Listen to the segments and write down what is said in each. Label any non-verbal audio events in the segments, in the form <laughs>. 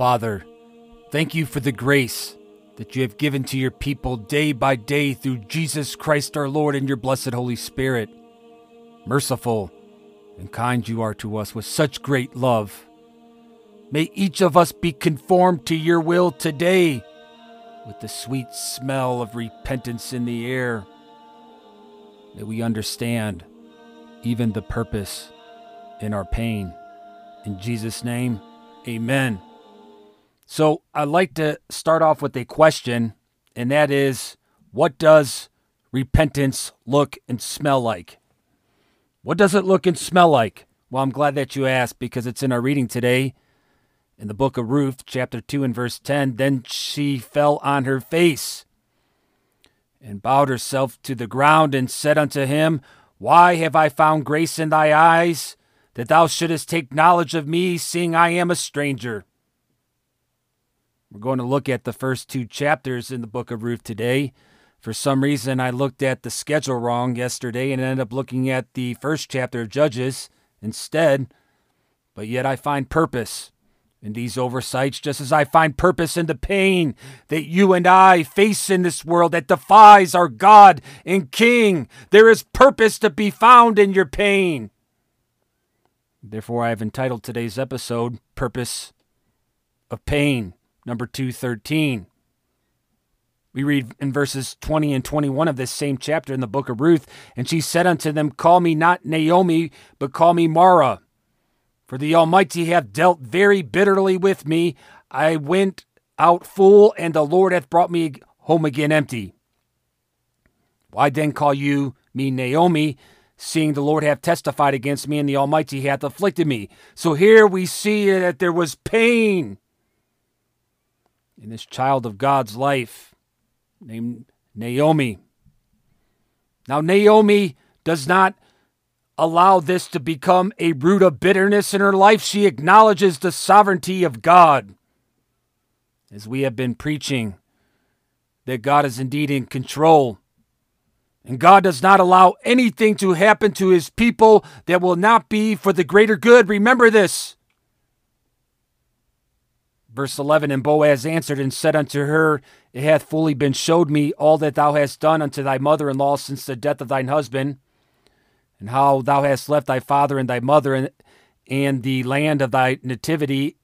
Father, thank you for the grace that you have given to your people day by day through Jesus Christ our Lord and your blessed Holy Spirit. Merciful and kind you are to us with such great love. May each of us be conformed to your will today with the sweet smell of repentance in the air. May we understand even the purpose in our pain. In Jesus' name, amen. So I'd like to start off with a question, and that is what does repentance look and smell like? What does it look and smell like? Well, I'm glad that you asked because it's in our reading today in the book of Ruth, chapter 2 and verse 10. Then she fell on her face and bowed herself to the ground and said unto him, Why have I found grace in thy eyes, that thou shouldest take knowledge of me, seeing I am a stranger? We're going to look at the first two chapters in the book of Ruth today. For some reason, I looked at the schedule wrong yesterday and ended up looking at the first chapter of Judges instead. But yet, I find purpose in these oversights, just as I find purpose in the pain that you and I face in this world that defies our God and King. There is purpose to be found in your pain. Therefore, I have entitled today's episode Purpose of Pain, number 213. We read in verses 20 and 21 of this same chapter in the book of Ruth, and she said unto them, Call me not Naomi, but call me Mara. For the Almighty hath dealt very bitterly with me. I went out full, and the Lord hath brought me home again empty. Why then call you me Naomi, seeing the Lord hath testified against me, and the Almighty hath afflicted me? So here we see that there was pain in this child of God's life named Naomi. Now, Naomi does not allow this to become a root of bitterness in her life. She acknowledges the sovereignty of God. As we have been preaching, that God is indeed in control. And God does not allow anything to happen to his people that will not be for the greater good. Remember this. Verse 11 And Boaz answered and said unto her, It hath fully been showed me all that thou hast done unto thy mother in law since the death of thine husband and how thou hast left thy father and thy mother and, and the land of thy nativity,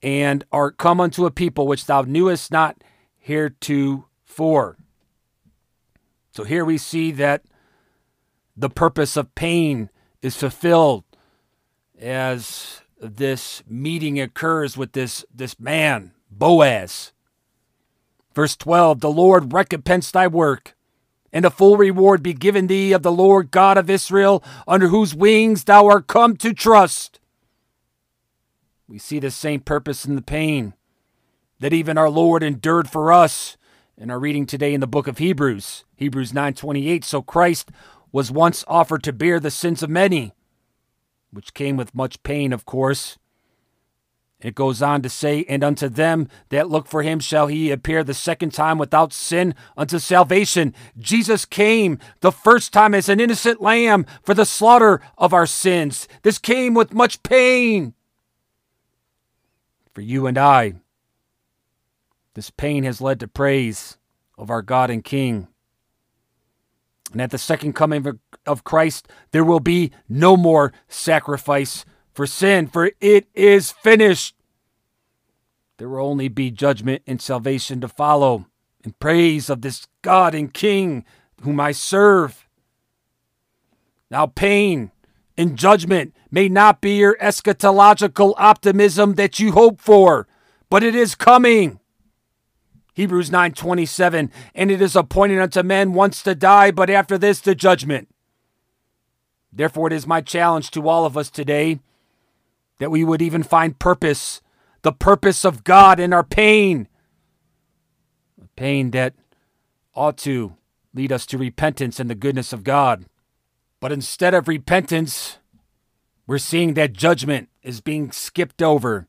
and art come unto a people which thou knewest not heretofore. So here we see that the purpose of pain is fulfilled as this meeting occurs with this, this man, Boaz. Verse 12 The Lord recompense thy work and a full reward be given thee of the Lord God of Israel, under whose wings thou art come to trust. We see the same purpose in the pain that even our Lord endured for us in our reading today in the book of Hebrews, Hebrews 9:28. So Christ was once offered to bear the sins of many, which came with much pain, of course. It goes on to say, And unto them that look for him shall he appear the second time without sin unto salvation. Jesus came the first time as an innocent lamb for the slaughter of our sins. This came with much pain for you and I. This pain has led to praise of our God and King. And at the second coming of Christ, there will be no more sacrifice for sin, for it is finished. There will only be judgment and salvation to follow, in praise of this God and King whom I serve. Now, pain and judgment may not be your eschatological optimism that you hope for, but it is coming. Hebrews 9:27 and it is appointed unto men once to die but after this the judgment. Therefore it is my challenge to all of us today that we would even find purpose, the purpose of God in our pain. A pain that ought to lead us to repentance and the goodness of God. But instead of repentance, we're seeing that judgment is being skipped over.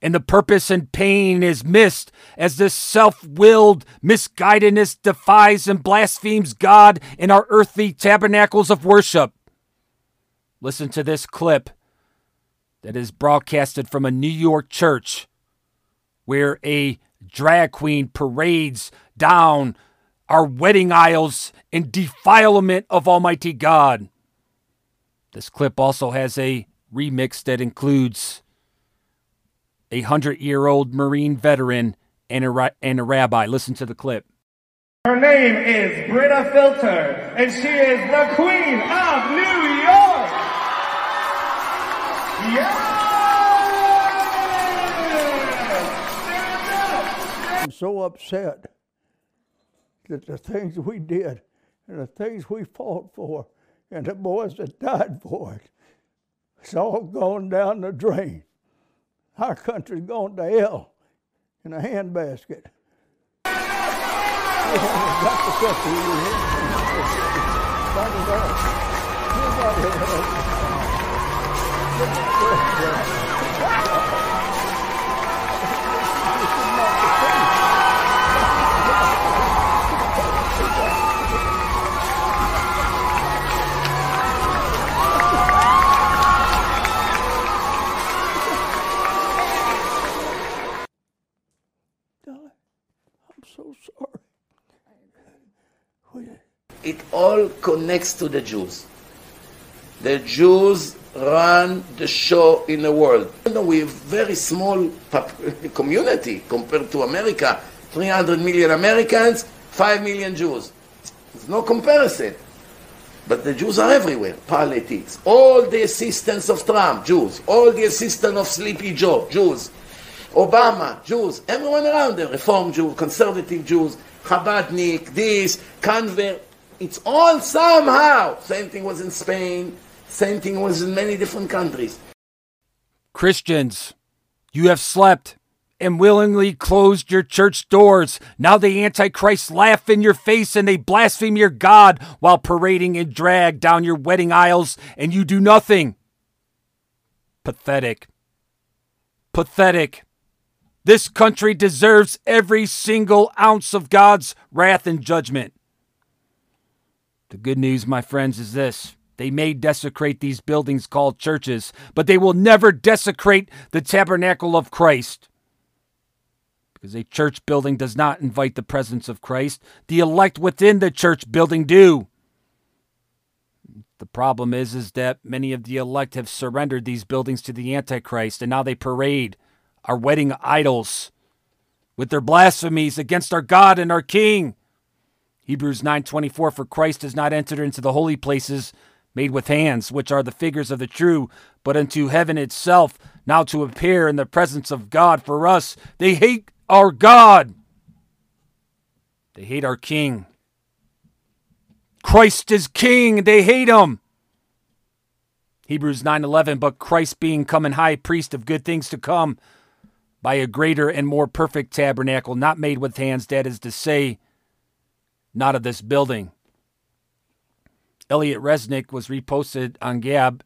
And the purpose and pain is missed as this self willed misguidedness defies and blasphemes God in our earthly tabernacles of worship. Listen to this clip that is broadcasted from a New York church where a drag queen parades down our wedding aisles in defilement of Almighty God. This clip also has a remix that includes a hundred year old Marine veteran and a, and a rabbi. Listen to the clip. Her name is Brita Filter, and she is the Queen of New York. Yeah! I'm so upset that the things we did and the things we fought for and the boys that died for it, it's all gone down the drain. Our country's gone to hell in a handbasket. <laughs> It all connects to the Jews. The Jews run the show in the world. You know, we have very small <laughs> community compared to America. 300 million Americans, 5 million Jews. There's no comparison. But the Jews are everywhere. Politics. All the assistants of Trump, Jews. All the assistants of Sleepy Joe, Jews. Obama, Jews, everyone around them, Reform Jews, conservative Jews, Chabadnik, this, convert. It's all somehow. Same thing was in Spain. Same thing was in many different countries. Christians, you have slept and willingly closed your church doors. Now the Antichrist laugh in your face and they blaspheme your God while parading in drag down your wedding aisles, and you do nothing. Pathetic. Pathetic. This country deserves every single ounce of God's wrath and judgment. The good news, my friends, is this. They may desecrate these buildings called churches, but they will never desecrate the tabernacle of Christ. Because a church building does not invite the presence of Christ. The elect within the church building do. The problem is is that many of the elect have surrendered these buildings to the antichrist and now they parade our wedding idols with their blasphemies against our God and our King. Hebrews 9:24 for Christ has not entered into the holy places made with hands which are the figures of the true. But unto heaven itself now to appear in the presence of God for us they hate our God. They hate our king. Christ is king. They hate him. Hebrews 9:11 but Christ being come and high priest of good things to come by a greater and more perfect tabernacle, not made with hands, that is to say, not of this building. Elliot Resnick was reposted on Gab,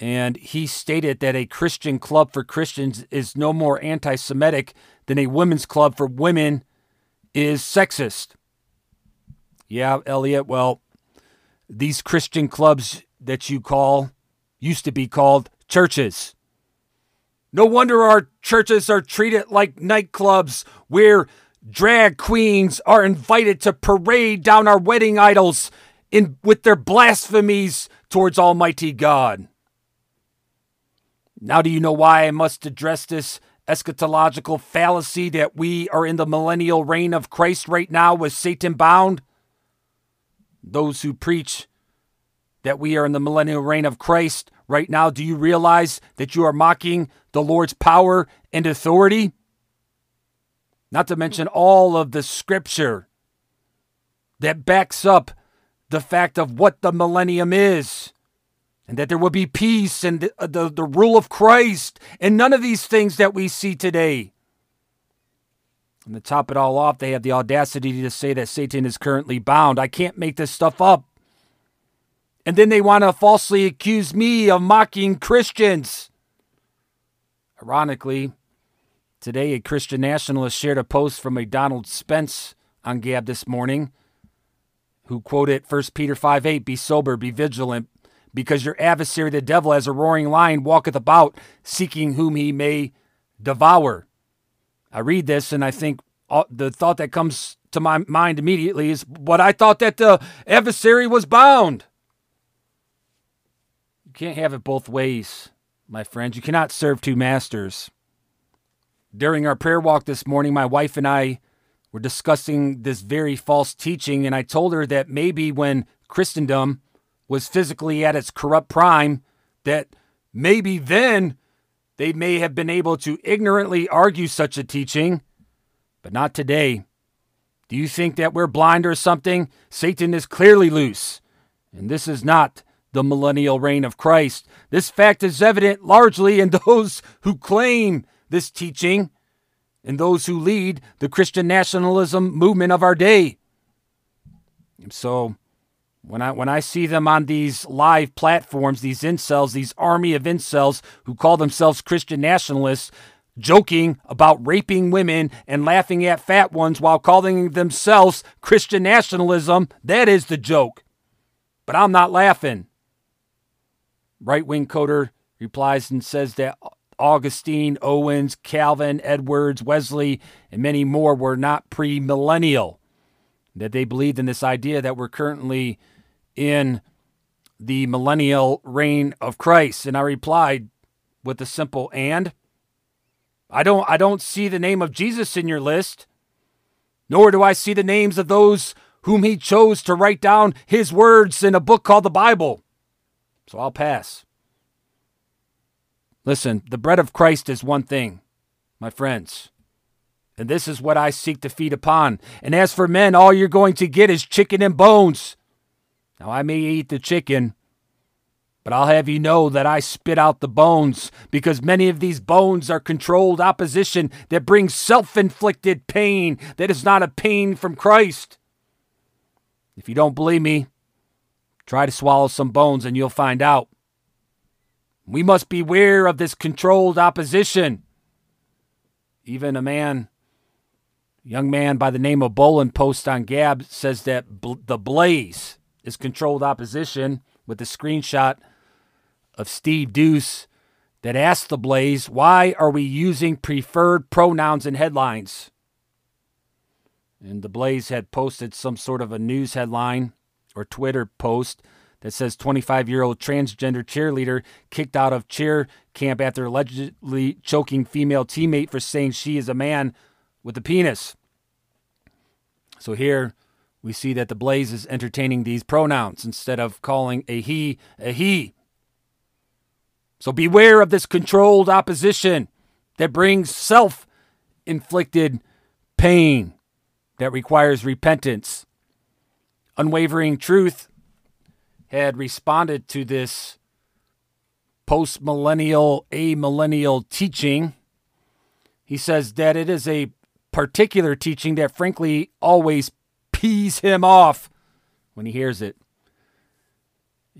and he stated that a Christian club for Christians is no more anti Semitic than a women's club for women is sexist. Yeah, Elliot, well, these Christian clubs that you call used to be called churches. No wonder our churches are treated like nightclubs where drag queens are invited to parade down our wedding idols in with their blasphemies towards Almighty God. Now do you know why I must address this eschatological fallacy that we are in the millennial reign of Christ right now with Satan bound? Those who preach that we are in the millennial reign of Christ right now, do you realize that you are mocking the Lord's power and authority? Not to mention all of the scripture that backs up the fact of what the millennium is and that there will be peace and the, uh, the, the, rule of Christ and none of these things that we see today. And to top it all off, they have the audacity to say that Satan is currently bound. I can't make this stuff up. And then they want to falsely accuse me of mocking Christians. Ironically, today a Christian nationalist shared a post from a Donald Spence on Gab this morning who quoted 1 Peter 5 8, Be sober, be vigilant, because your adversary the devil as a roaring lion walketh about, seeking whom he may devour. I read this and I think uh, the thought that comes to my mind immediately is what I thought that the adversary was bound. You can't have it both ways, my friends. You cannot serve two masters. During our prayer walk this morning, my wife and I were discussing this very false teaching, and I told her that maybe when Christendom was physically at its corrupt prime, that maybe then they may have been able to ignorantly argue such a teaching, but not today. Do you think that we're blind or something? Satan is clearly loose. And this is not the millennial reign of Christ. This fact is evident largely in <laughs> those who claim this teaching and those who lead the Christian nationalism movement of our day. So when I when I see them on these live platforms, these incels, these army of incels who call themselves Christian nationalists, joking about raping women and laughing at fat ones while calling themselves Christian nationalism, that is the joke. But I'm not laughing. Right wing coder replies and says that Augustine, Owens, Calvin, Edwards, Wesley, and many more were not premillennial. That they believed in this idea that we're currently in the millennial reign of Christ. And I replied with a simple and. I don't I don't see the name of Jesus in your list, nor do I see the names of those whom he chose to write down his words in a book called the Bible. So I'll pass. Listen, the bread of Christ is one thing, my friends. And this is what I seek to feed upon. And as for men, all you're going to get is chicken and bones. Now, I may eat the chicken, but I'll have you know that I spit out the bones because many of these bones are controlled opposition that brings self inflicted pain that is not a pain from Christ. If you don't believe me, try to swallow some bones and you'll find out. We must beware of this controlled opposition. Even a man, young man by the name of Bolin, post on Gab says that bl- the blaze is controlled opposition with a screenshot of Steve Deace that asked the Blaze, why are we using preferred pronouns in headlines? And the Blaze had posted some sort of a news headline or Twitter post that says 25 year old transgender cheerleader kicked out of cheer camp after allegedly choking female teammate for saying she is a man with a penis. So here we see that the Blaze is entertaining these pronouns instead of calling a he a he. So beware of this controlled opposition that brings self inflicted pain that requires repentance. Unwavering truth had responded to this post millennial, amillennial teaching. He says that it is a particular teaching that, frankly, always pees him off when he hears it.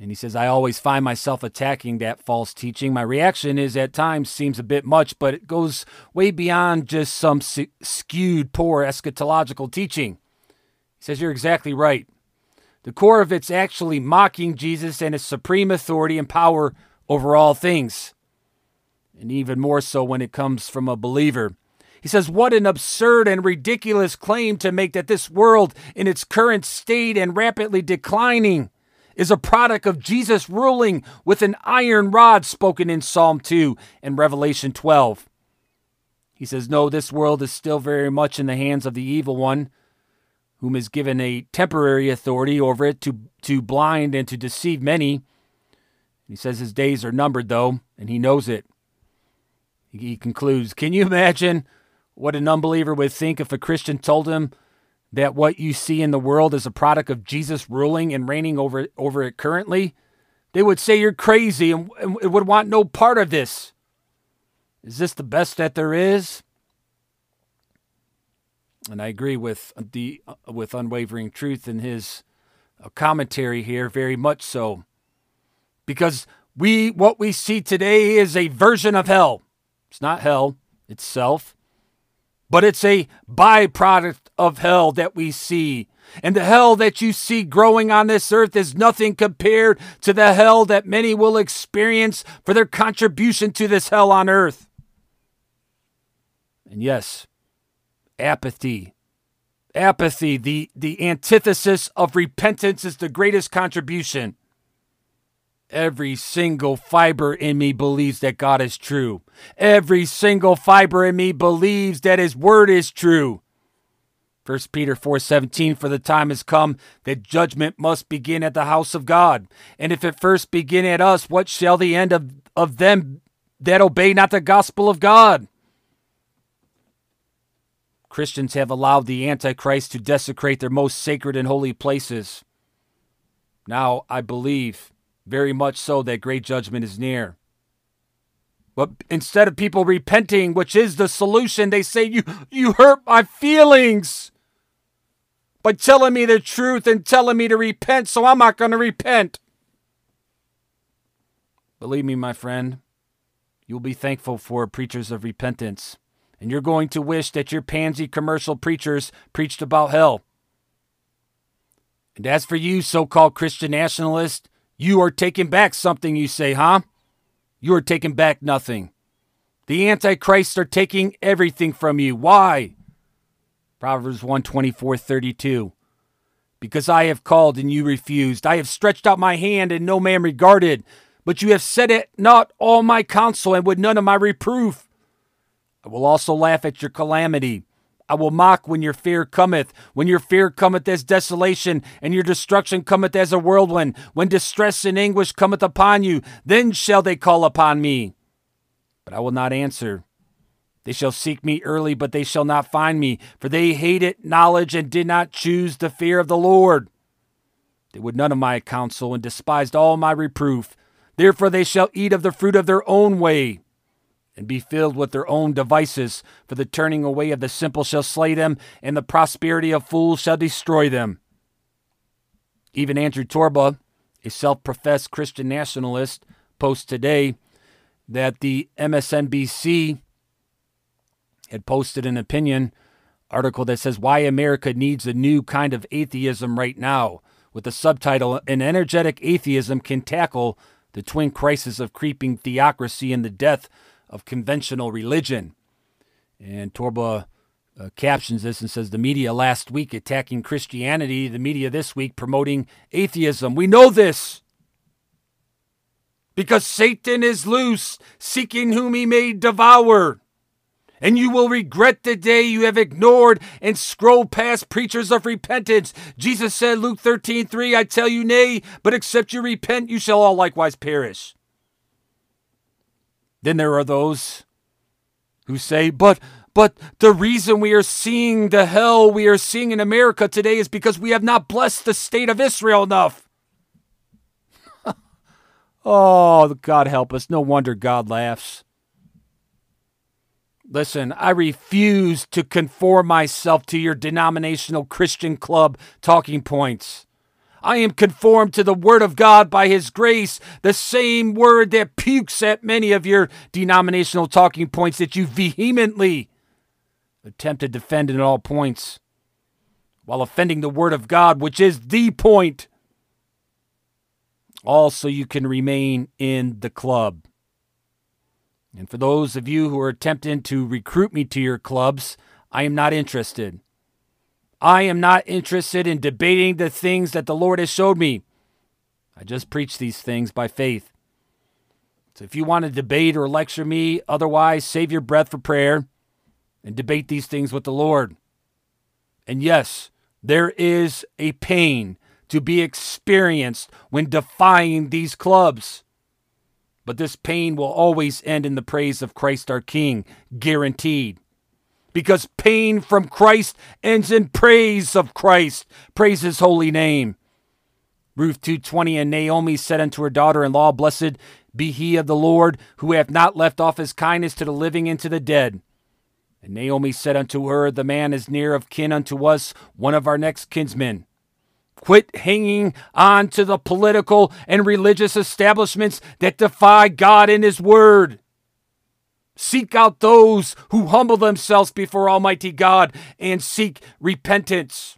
And he says, I always find myself attacking that false teaching. My reaction is at times seems a bit much, but it goes way beyond just some skewed, poor eschatological teaching. He says, You're exactly right. The core of it's actually mocking Jesus and his supreme authority and power over all things. And even more so when it comes from a believer. He says, What an absurd and ridiculous claim to make that this world, in its current state and rapidly declining, is a product of Jesus ruling with an iron rod spoken in Psalm 2 and Revelation 12. He says, No, this world is still very much in the hands of the evil one whom is given a temporary authority over it to, to blind and to deceive many. He says his days are numbered, though, and he knows it. He concludes Can you imagine what an unbeliever would think if a Christian told him that what you see in the world is a product of Jesus ruling and reigning over, over it currently? They would say you're crazy and, and would want no part of this. Is this the best that there is? And I agree with the uh, with unwavering truth in his uh, commentary here very much so. Because we what we see today is a version of hell. It's not hell itself but it's a byproduct of hell that we see. And the hell that you see growing on this earth is nothing compared to the hell that many will experience for their contribution to this hell on earth. And yes apathy. Apathy, the, the antithesis of repentance, is the greatest contribution. Every single fiber in me believes that God is true. Every single fiber in me believes that his word is true. 1 Peter 4:17 for the time has come that judgment must begin at the house of God. And if it first begin at us, what shall the end of, of them that obey not the gospel of God? Christians have allowed the Antichrist to desecrate their most sacred and holy places. Now I believe very much so that great judgment is near. But instead of people repenting, which is the solution, they say, You, you hurt my feelings by telling me the truth and telling me to repent, so I'm not going to repent. Believe me, my friend, you'll be thankful for preachers of repentance, and you're going to wish that your pansy commercial preachers preached about hell. And as for you, so called Christian nationalist, you are taking back something, you say, huh? You are taking back nothing. The Antichrists are taking everything from you. Why? Proverbs 1 32. Because I have called and you refused. I have stretched out my hand and no man regarded. But you have said it not all my counsel and with none of my reproof. I will also laugh at your calamity. I will mock when your fear cometh, when your fear cometh as desolation, and your destruction cometh as a whirlwind, when distress and anguish cometh upon you, then shall they call upon me. But I will not answer. They shall seek me early, but they shall not find me, for they hated knowledge and did not choose the fear of the Lord. They would none of my counsel and despised all my reproof. Therefore they shall eat of the fruit of their own way and be filled with their own devices, for the turning away of the simple shall slay them, and the prosperity of fools shall destroy them. Even Andrew Torba, a self professed Christian nationalist, posts today that the MSNBC had posted an opinion article that says why America needs a new kind of atheism right now, with the subtitle An Energetic Atheism Can Tackle the Twin Crisis of Creeping Theocracy and the Death of conventional religion. And Torba uh, captions this and says the media last week attacking Christianity, the media this week promoting atheism. We know this because Satan is loose, seeking whom he may devour. And you will regret the day you have ignored and scrolled past preachers of repentance. Jesus said, Luke 13, 3, I tell you, nay, but except you repent, you shall all likewise perish. Then there are those who say, but but the reason we are seeing the hell we are seeing in America today is because we have not blessed the state of Israel enough. <laughs> oh, God help us. No wonder God laughs. Listen, I refuse to conform myself to your denominational Christian club talking points. I am conformed to the Word of God by His grace, the same Word that pukes at many of your denominational talking points that you vehemently attempt to defend in all points, while offending the Word of God, which is the point. Also, you can remain in the club. And for those of you who are attempting to recruit me to your clubs, I am not interested. I am not interested in debating the things that the Lord has showed me. I just preach these things by faith. So if you want to debate or lecture me, otherwise, save your breath for prayer and debate these things with the Lord. And yes, there is a pain to be experienced when defying these clubs. But this pain will always end in the praise of Christ our King, guaranteed because pain from Christ ends in praise of Christ. Praise his holy name. Ruth 2:20 and Naomi said unto her daughter-in-law, Blessed be he of the Lord, who hath not left off his kindness to the living and to the dead. And Naomi said unto her, The man is near of kin unto us, one of our next kinsmen. Quit hanging on to the political and religious establishments that defy God and His Word. Seek out those who humble themselves before Almighty God and seek repentance.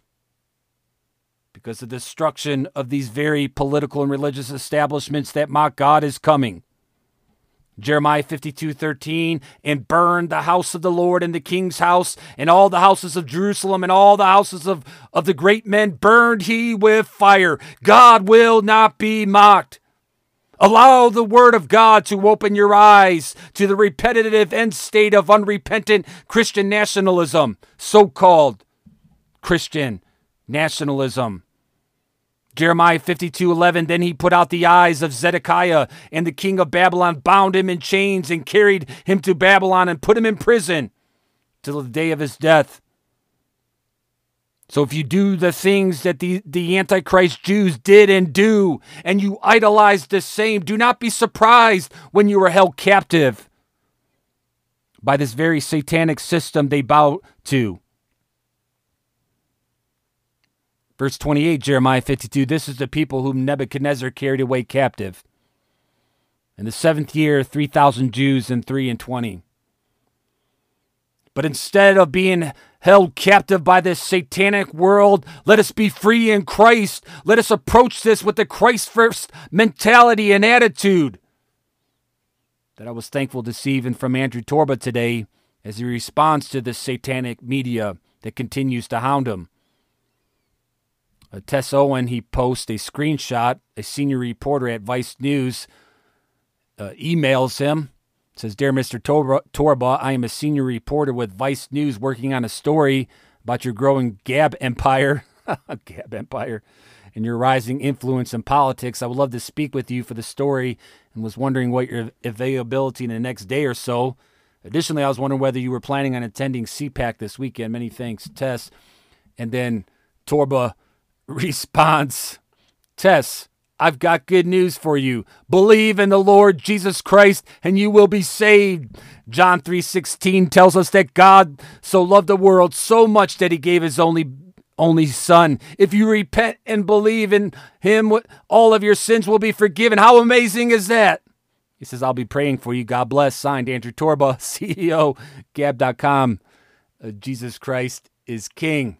Because the destruction of these very political and religious establishments that mock God is coming. Jeremiah 52 13, and burned the house of the Lord and the king's house, and all the houses of Jerusalem, and all the houses of, of the great men burned he with fire. God will not be mocked. Allow the word of God to open your eyes to the repetitive end state of unrepentant Christian nationalism, so called Christian nationalism. Jeremiah 52 11. Then he put out the eyes of Zedekiah, and the king of Babylon bound him in chains and carried him to Babylon and put him in prison till the day of his death. So if you do the things that the, the Antichrist Jews did and do, and you idolize the same, do not be surprised when you are held captive by this very satanic system they bow to. Verse 28, Jeremiah 52 This is the people whom Nebuchadnezzar carried away captive. In the seventh year, 3,000 Jews and 3 and 20. But instead of being held captive by this satanic world, let us be free in Christ. Let us approach this with the Christ first mentality and attitude. That I was thankful to see even from Andrew Torba today as he responds to this satanic media that continues to hound him. Uh, Tess Owen, he posts a screenshot. A senior reporter at Vice News uh, emails him. Says, Dear Mr. Torba, I am a senior reporter with Vice News working on a story about your growing Gab empire. <laughs> Gab empire. And your rising influence in politics. I would love to speak with you for the story and was wondering what your availability in the next day or so. Additionally, I was wondering whether you were planning on attending CPAC this weekend. Many thanks, Tess. And then Torba <laughs> response Tess, I've got good news for you. Believe in the Lord Jesus Christ and you will be saved. John 3:16 tells us that God so loved the world so much that he gave his only only son. If you repent and believe in him, all of your sins will be forgiven. How amazing is that? He says, I'll be praying for you. God bless. Signed, Andrew Torba, <laughs> CEO, Gab.com. Uh, Jesus Christ is King.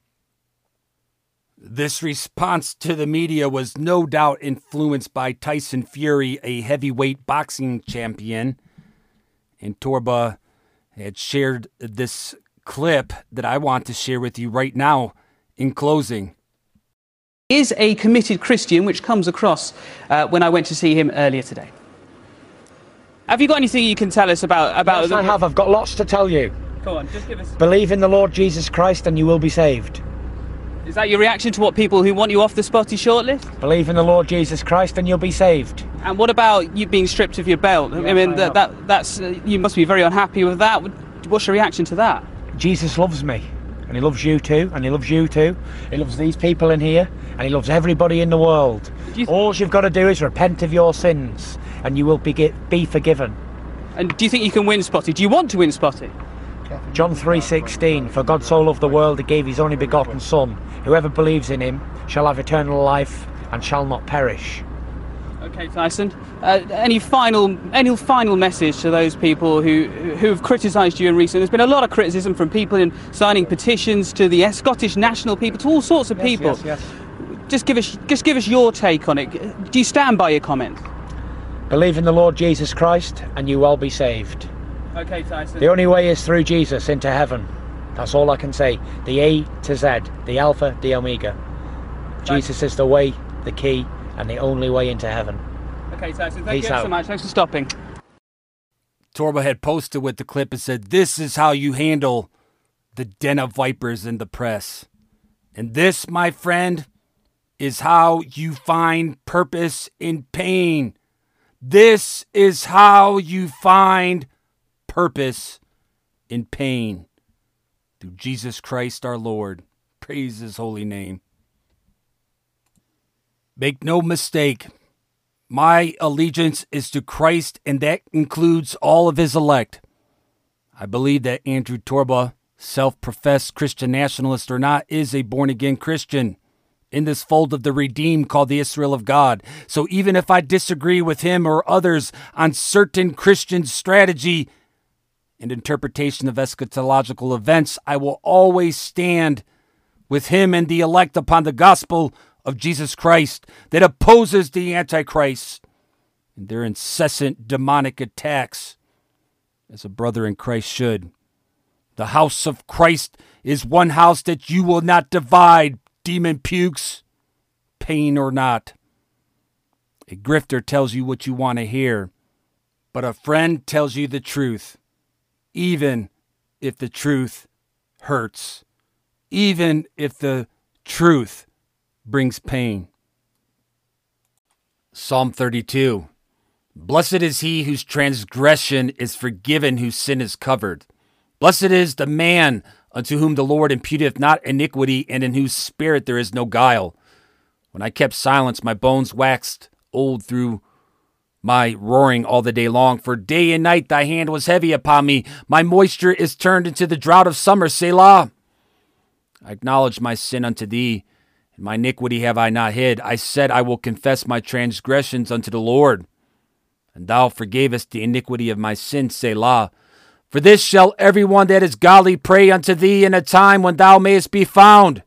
This response to the media was no doubt influenced by Tyson Fury, a heavyweight boxing champion. And Torba had shared this clip that I want to share with you right now in closing. Is a committed Christian, which comes across uh, when I went to see him earlier today. Have you got anything you can tell us about about? Yes, the... I have. I've got lots to tell you. Go on, just give us. Believe in the Lord Jesus Christ, and you will be saved. Is that your reaction to what people who want you off the SPOTY shortlist? Believe in the Lord Jesus Christ and you'll be saved. And what about you being stripped of your belt? Yes, I mean, I that, that that's uh, you must be very unhappy with that. What's your reaction to that? Jesus loves me, and He loves you too, and He loves you too. He loves these people in here, and He loves everybody in the world. You th- All you've got to do is repent of your sins, and you will be, be forgiven. And do you think you can win SPOTY? Do you want to win SPOTY? John 3:16 For God so loved the world he gave his only begotten son whoever believes in him shall have eternal life and shall not perish Okay, Tyson. Uh, any final any final message to those people who who have criticised you in recent? There's been a lot of criticism from people in signing petitions to the Scottish National people, to all sorts of people. yes, yes. Just give us just give us your take on it. Do you stand by your comments? Believe in the Lord Jesus Christ and you will be saved Okay, Tyson. The only way is through Jesus into heaven. That's all I can say. The A to Z, the Alpha, the Omega. Jesus is the way, the key, and the only way into heaven. Okay, Tyson. Thank Peace you out. so much. Thanks for stopping. Torba had posted with the clip and said, This is how you handle the den of vipers in the press. And this, my friend, is how you find purpose in pain. This is how you find purpose in pain. Through Jesus Christ our Lord. Praise his holy name. Make no mistake, my allegiance is to Christ, and that includes all of his elect. I believe that Andrew Torba, self professed Christian nationalist or not, is a born again Christian in this fold of the redeemed called the Israel of God. So even if I disagree with him or others on certain Christian strategy and interpretation of eschatological events, I will always stand with him and the elect upon the gospel of Jesus Christ that opposes the Antichrist. and their incessant demonic attacks, as a brother in Christ should. The house of Christ is one house that you will not divide, demon pukes, pain or not. A grifter tells you what you want to hear, but a friend tells you the truth, even if the truth hurts, even if the truth brings pain. Psalm 32 Blessed is he whose transgression is forgiven, whose sin is covered. Blessed is the man unto whom the Lord imputeth not iniquity, and in whose spirit there is no guile. When I kept silence, my bones waxed old through my roaring all the day long. For day and night thy hand was heavy upon me. My moisture is turned into the drought of summer. Selah. I acknowledge my sin unto thee, and my iniquity have I not hid. I said, I will confess my transgressions unto the Lord. And thou forgavest the iniquity of my sin, Selah. For this shall every one that is godly pray unto thee in a time when thou mayest be found.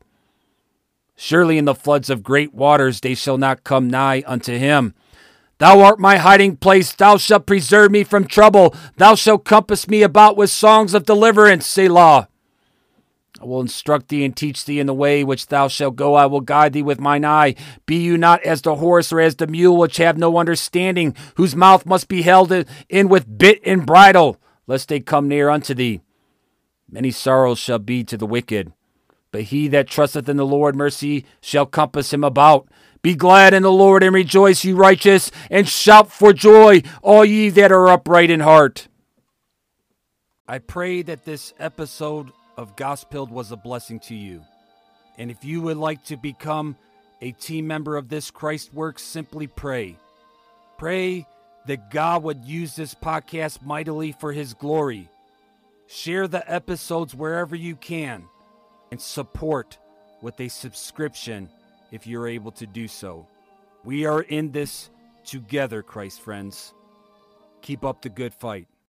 Surely in the floods of great waters they shall not come nigh unto him. Thou art my hiding place. Thou shalt preserve me from trouble. Thou shalt compass me about with songs of deliverance. Selah. I will instruct thee and teach thee in the way which thou shalt go. I will guide thee with mine eye. Be you not as the horse or as the mule which have no understanding, whose mouth must be held in with bit and bridle lest they come near unto thee. Many sorrows shall be to the wicked, but he that trusteth in the Lord mercy shall compass him about. Be glad in the Lord and rejoice, ye righteous, and shout for joy, all ye that are upright in heart. I pray that this episode of Gospeled was a blessing to you. And if you would like to become a team member of this Christ Works, simply pray. Pray that God would use this podcast mightily for His glory. Share the episodes wherever you can and support with a subscription if you're able to do so. We are in this together, Christ friends. Keep up the good fight.